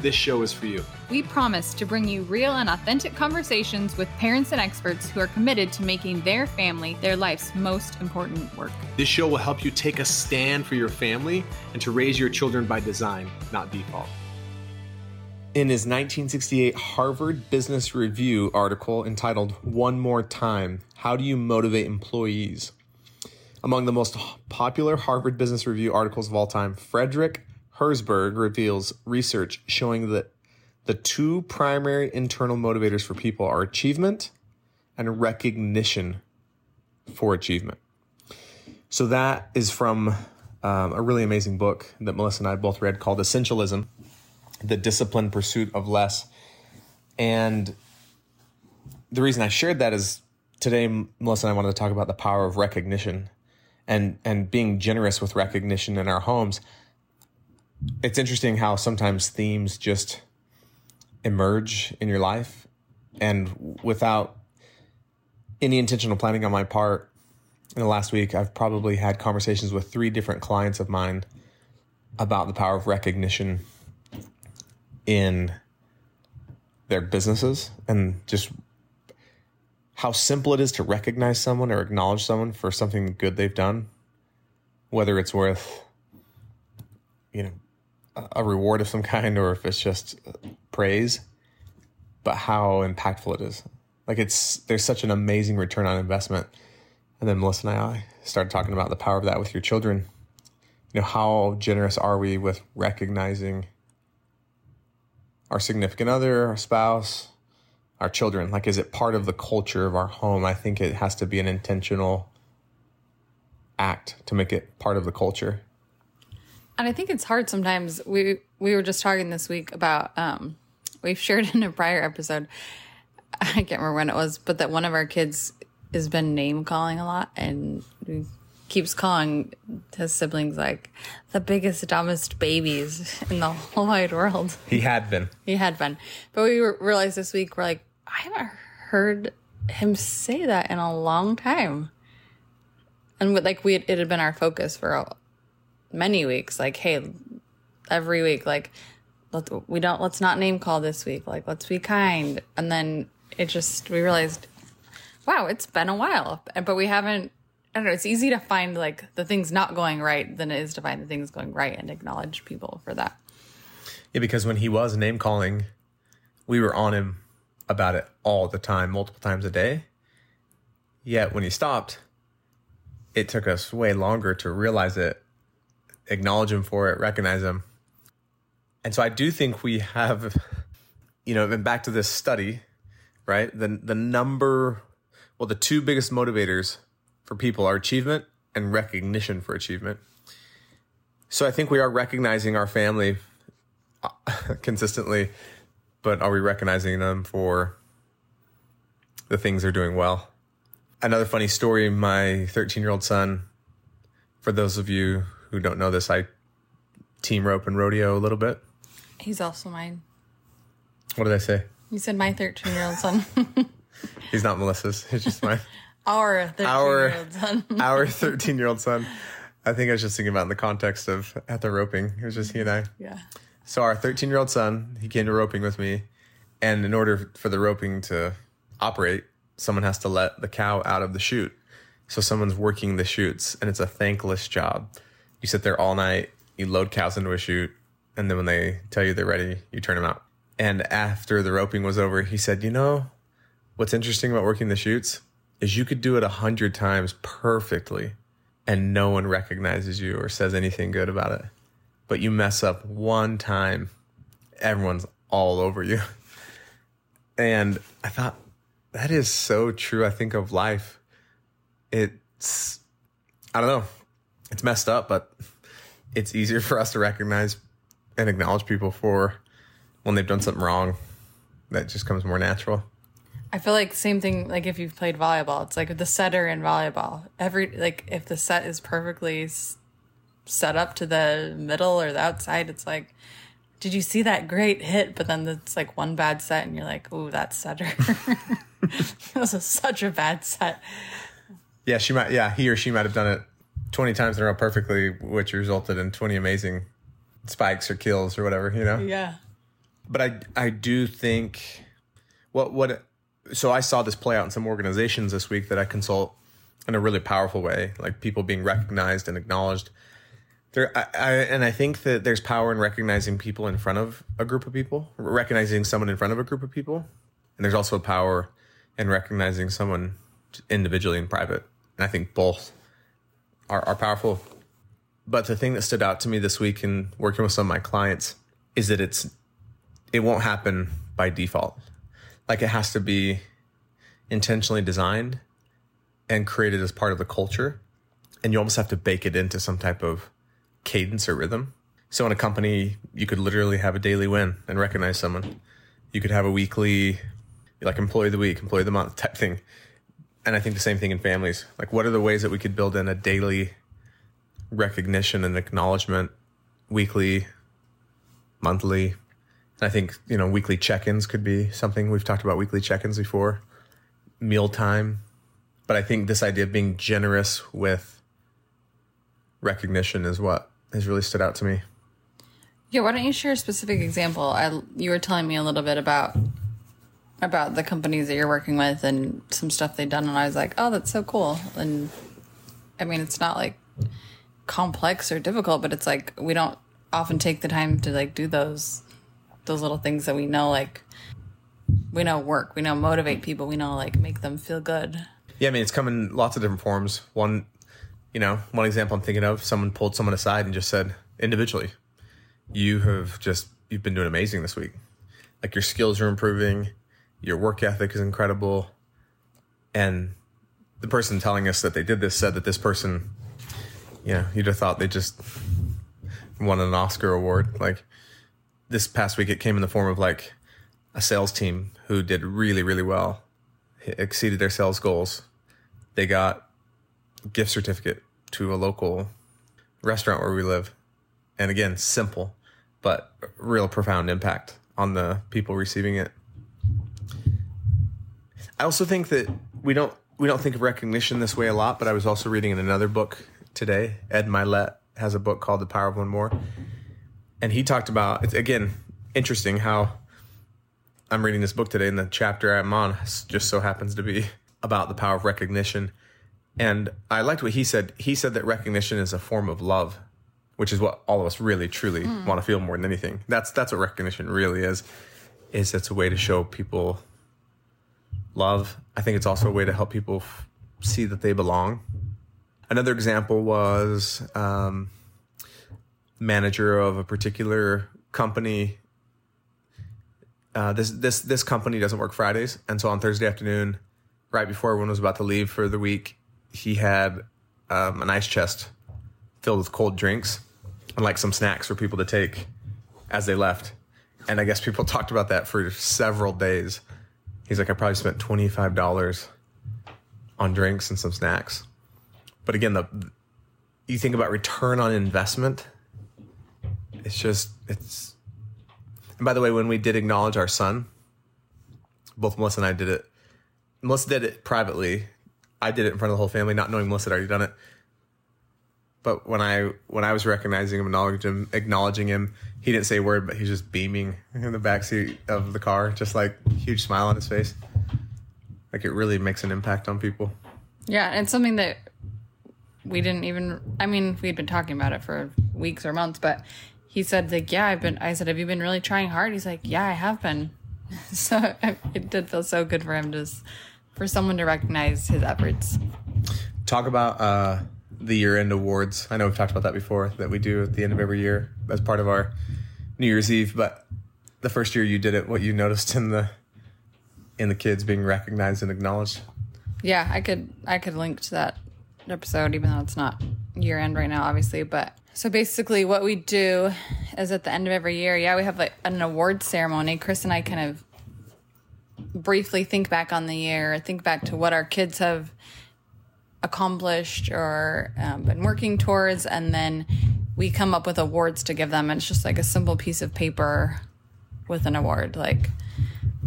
this show is for you. We promise to bring you real and authentic conversations with parents and experts who are committed to making their family their life's most important work. This show will help you take a stand for your family and to raise your children by design, not default. In his 1968 Harvard Business Review article entitled One More Time How Do You Motivate Employees? Among the most popular Harvard Business Review articles of all time, Frederick Herzberg reveals research showing that the two primary internal motivators for people are achievement and recognition for achievement. So that is from um, a really amazing book that Melissa and I both read called Essentialism, The Disciplined Pursuit of Less. And the reason I shared that is today, Melissa and I wanted to talk about the power of recognition and, and being generous with recognition in our homes it's interesting how sometimes themes just emerge in your life. And without any intentional planning on my part in the last week i've probably had conversations with three different clients of mine about the power of recognition in their businesses and just how simple it is to recognize someone or acknowledge someone for something good they've done whether it's worth you know a reward of some kind or if it's just praise, but how impactful it is. Like it's there's such an amazing return on investment. And then Melissa and I started talking about the power of that with your children. You know, how generous are we with recognizing our significant other, our spouse, our children? Like, is it part of the culture of our home? I think it has to be an intentional act to make it part of the culture. And I think it's hard sometimes. We we were just talking this week about um we've shared in a prior episode. I can't remember when it was, but that one of our kids has been name calling a lot and keeps calling his siblings like the biggest, dumbest babies in the whole wide world. He had been. He had been. But we realized this week, we're like, I haven't heard him say that in a long time. And like we, it had been our focus for a, many weeks like hey every week like let's we don't let's not name call this week like let's be kind. And then it just we realized wow it's been a while. But we haven't I don't know it's easy to find like the things not going right than it is to find the things going right and acknowledge people for that. Yeah because when he was name calling we were on him about it all the time multiple times a day. Yet when he stopped it took us way longer to realize it acknowledge him for it, recognize him. And so I do think we have, you know, and back to this study, right? The the number, well, the two biggest motivators for people are achievement and recognition for achievement. So I think we are recognizing our family uh, consistently, but are we recognizing them for the things they're doing well? Another funny story, my 13 year old son, for those of you who don't know this, I team rope and rodeo a little bit. He's also mine. What did I say? You said my 13 year old son. He's not Melissa's. He's just mine. our 13 year old son. our 13 year old son. I think I was just thinking about in the context of at the roping. It was just he and I. Yeah. So our 13 year old son, he came to roping with me. And in order for the roping to operate, someone has to let the cow out of the chute. So someone's working the chutes and it's a thankless job you sit there all night, you load cows into a chute, and then when they tell you they're ready, you turn them out. And after the roping was over, he said, You know, what's interesting about working the chutes is you could do it a hundred times perfectly and no one recognizes you or says anything good about it. But you mess up one time, everyone's all over you. And I thought, that is so true. I think of life. It's, I don't know it's messed up, but it's easier for us to recognize and acknowledge people for when they've done something wrong. That just comes more natural. I feel like same thing. Like if you've played volleyball, it's like the setter in volleyball. Every like if the set is perfectly set up to the middle or the outside, it's like, did you see that great hit? But then it's like one bad set, and you're like, ooh, that setter. this is such a bad set. Yeah, she might. Yeah, he or she might have done it twenty times in a row perfectly, which resulted in twenty amazing spikes or kills or whatever. You know. Yeah. But I I do think what what so I saw this play out in some organizations this week that I consult in a really powerful way, like people being recognized and acknowledged. There, I, I, and I think that there's power in recognizing people in front of a group of people, recognizing someone in front of a group of people, and there's also power in recognizing someone individually in private. And I think both are, are powerful. But the thing that stood out to me this week in working with some of my clients is that it's it won't happen by default. Like it has to be intentionally designed and created as part of the culture. And you almost have to bake it into some type of cadence or rhythm. So in a company, you could literally have a daily win and recognize someone. You could have a weekly, like employee of the week, employee of the month type thing. And I think the same thing in families. Like, what are the ways that we could build in a daily recognition and acknowledgement, weekly, monthly? And I think, you know, weekly check ins could be something. We've talked about weekly check ins before, mealtime. But I think this idea of being generous with recognition is what has really stood out to me. Yeah, why don't you share a specific example? I you were telling me a little bit about about the companies that you're working with and some stuff they've done, and I was like, oh, that's so cool. And I mean, it's not like complex or difficult, but it's like we don't often take the time to like do those those little things that we know like we know work, we know motivate people, we know like make them feel good. Yeah, I mean, it's come in lots of different forms. One, you know, one example I'm thinking of, someone pulled someone aside and just said, individually, you have just, you've been doing amazing this week. Like your skills are improving, your work ethic is incredible. And the person telling us that they did this said that this person, you know, you'd have thought they just won an Oscar award. Like this past week, it came in the form of like a sales team who did really, really well, exceeded their sales goals. They got gift certificate to a local restaurant where we live. And again, simple, but real profound impact on the people receiving it. I also think that we don't we don't think of recognition this way a lot, but I was also reading in another book today. Ed Mylett has a book called The Power of One More. And he talked about it's again interesting how I'm reading this book today and the chapter I'm on just so happens to be about the power of recognition. And I liked what he said. He said that recognition is a form of love, which is what all of us really truly hmm. want to feel more than anything. That's that's what recognition really is. Is it's a way to show people love. I think it's also a way to help people f- see that they belong. Another example was um, manager of a particular company. Uh, this this this company doesn't work Fridays, and so on Thursday afternoon, right before everyone was about to leave for the week, he had um, an ice chest filled with cold drinks and like some snacks for people to take as they left. And I guess people talked about that for several days. He's like, I probably spent twenty five dollars on drinks and some snacks. But again, the you think about return on investment. It's just it's. And by the way, when we did acknowledge our son, both Melissa and I did it. Melissa did it privately. I did it in front of the whole family, not knowing Melissa had already done it. But when I when I was recognizing him, acknowledging him, acknowledging him, he didn't say a word, but he's just beaming in the backseat of the car, just like huge smile on his face. Like it really makes an impact on people. Yeah, and something that we didn't even I mean, we'd been talking about it for weeks or months, but he said like, "Yeah, I've been I said, "Have you been really trying hard?" He's like, "Yeah, I have been." So it did feel so good for him to for someone to recognize his efforts. Talk about uh, the year-end awards. I know we've talked about that before that we do at the end of every year as part of our New Year's Eve. But the first year you did it, what you noticed in the in the kids being recognized and acknowledged. Yeah, I could I could link to that episode even though it's not year end right now obviously, but so basically what we do is at the end of every year, yeah, we have like an award ceremony. Chris and I kind of briefly think back on the year, think back to what our kids have accomplished or um, been working towards, and then we come up with awards to give them. And it's just like a simple piece of paper with an award. Like,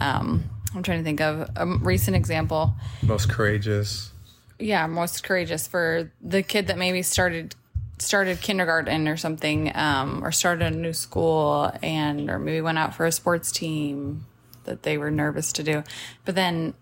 um, I'm trying to think of a recent example. Most courageous. Yeah, most courageous for the kid that maybe started started kindergarten or something, um, or started a new school, and or maybe went out for a sports team that they were nervous to do. But then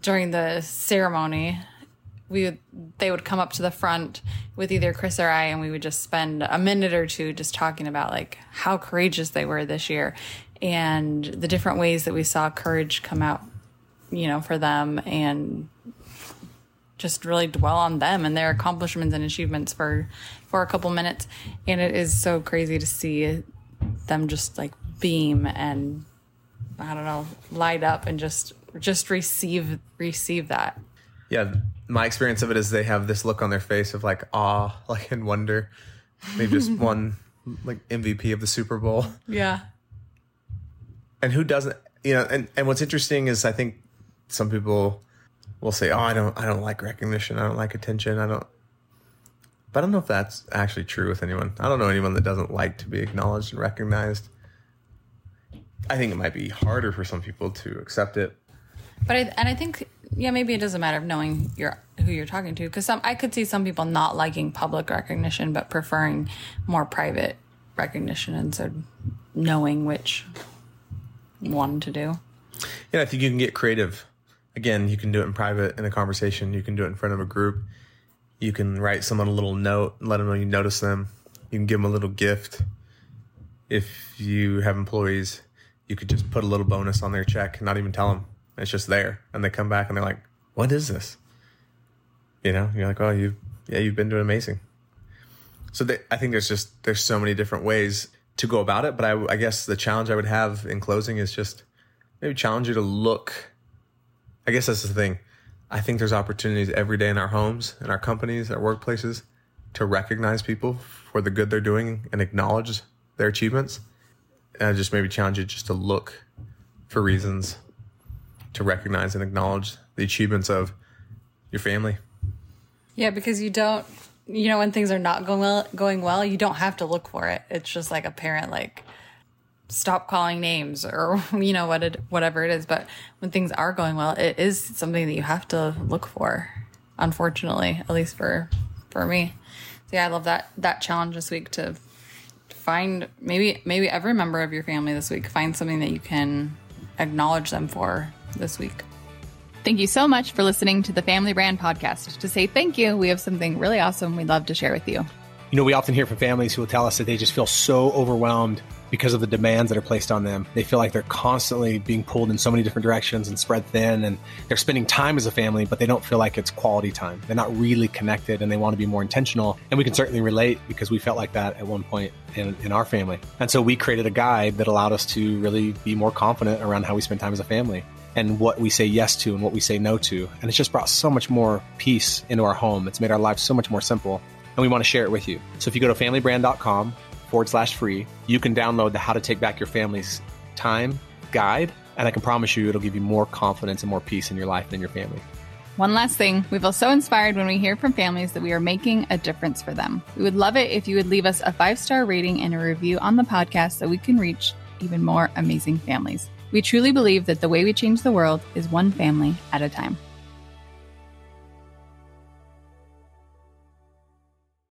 during the ceremony, we would they would come up to the front with either Chris or I, and we would just spend a minute or two just talking about like how courageous they were this year, and the different ways that we saw courage come out, you know, for them, and just really dwell on them and their accomplishments and achievements for for a couple minutes. And it is so crazy to see them just like beam and i don't know light up and just just receive receive that. Yeah, my experience of it is they have this look on their face of like awe, like and wonder. They just won like MVP of the Super Bowl. yeah. And who doesn't you know and, and what's interesting is i think some people will say oh i don't i don't like recognition. I don't like attention. I don't but i don't know if that's actually true with anyone. I don't know anyone that doesn't like to be acknowledged and recognized. I think it might be harder for some people to accept it. But I, and I think yeah, maybe it doesn't matter of knowing your who you're talking to because some I could see some people not liking public recognition but preferring more private recognition and so knowing which one to do. yeah i think you can get creative. Again you can do it in private in a conversation. You can do it in front of a group. You can write someone a little note and let them know you notice them. You can give them a little gift. If you have employees you could just put a little bonus on their check and not even tell them it's just there. And they come back and they're like what is this? You know? You're like oh you yeah you've been doing amazing. So they, i think there's just there's so many different ways to go about it but I, I guess the challenge i would have in closing is just maybe challenge you to look i guess that's the thing. I think there's opportunities every day in our homes in our companies our workplaces to recognize people for the good they're doing and acknowledge their achievements. And i just maybe challenge you just to look for reasons to recognize and acknowledge the achievements of your family Yeah, because you don't you know when things are not going well going well, you don't have to look for it. It's just like a parent like stop calling names or you know what it whatever it is, but when things are going well, it is something that you have to look for. Unfortunately, at least for for me. So yeah, I love that that challenge this week to find maybe maybe every member of your family this week find something that you can acknowledge them for this week. Thank you so much for listening to the Family Brand Podcast. To say thank you, we have something really awesome we'd love to share with you. You know, we often hear from families who will tell us that they just feel so overwhelmed because of the demands that are placed on them. They feel like they're constantly being pulled in so many different directions and spread thin, and they're spending time as a family, but they don't feel like it's quality time. They're not really connected and they want to be more intentional. And we can certainly relate because we felt like that at one point in, in our family. And so we created a guide that allowed us to really be more confident around how we spend time as a family and what we say yes to and what we say no to. And it's just brought so much more peace into our home. It's made our lives so much more simple. And we want to share it with you. So if you go to familybrand.com forward slash free, you can download the How to Take Back Your Family's Time guide. And I can promise you it'll give you more confidence and more peace in your life and in your family. One last thing, we feel so inspired when we hear from families that we are making a difference for them. We would love it if you would leave us a five star rating and a review on the podcast so we can reach even more amazing families. We truly believe that the way we change the world is one family at a time.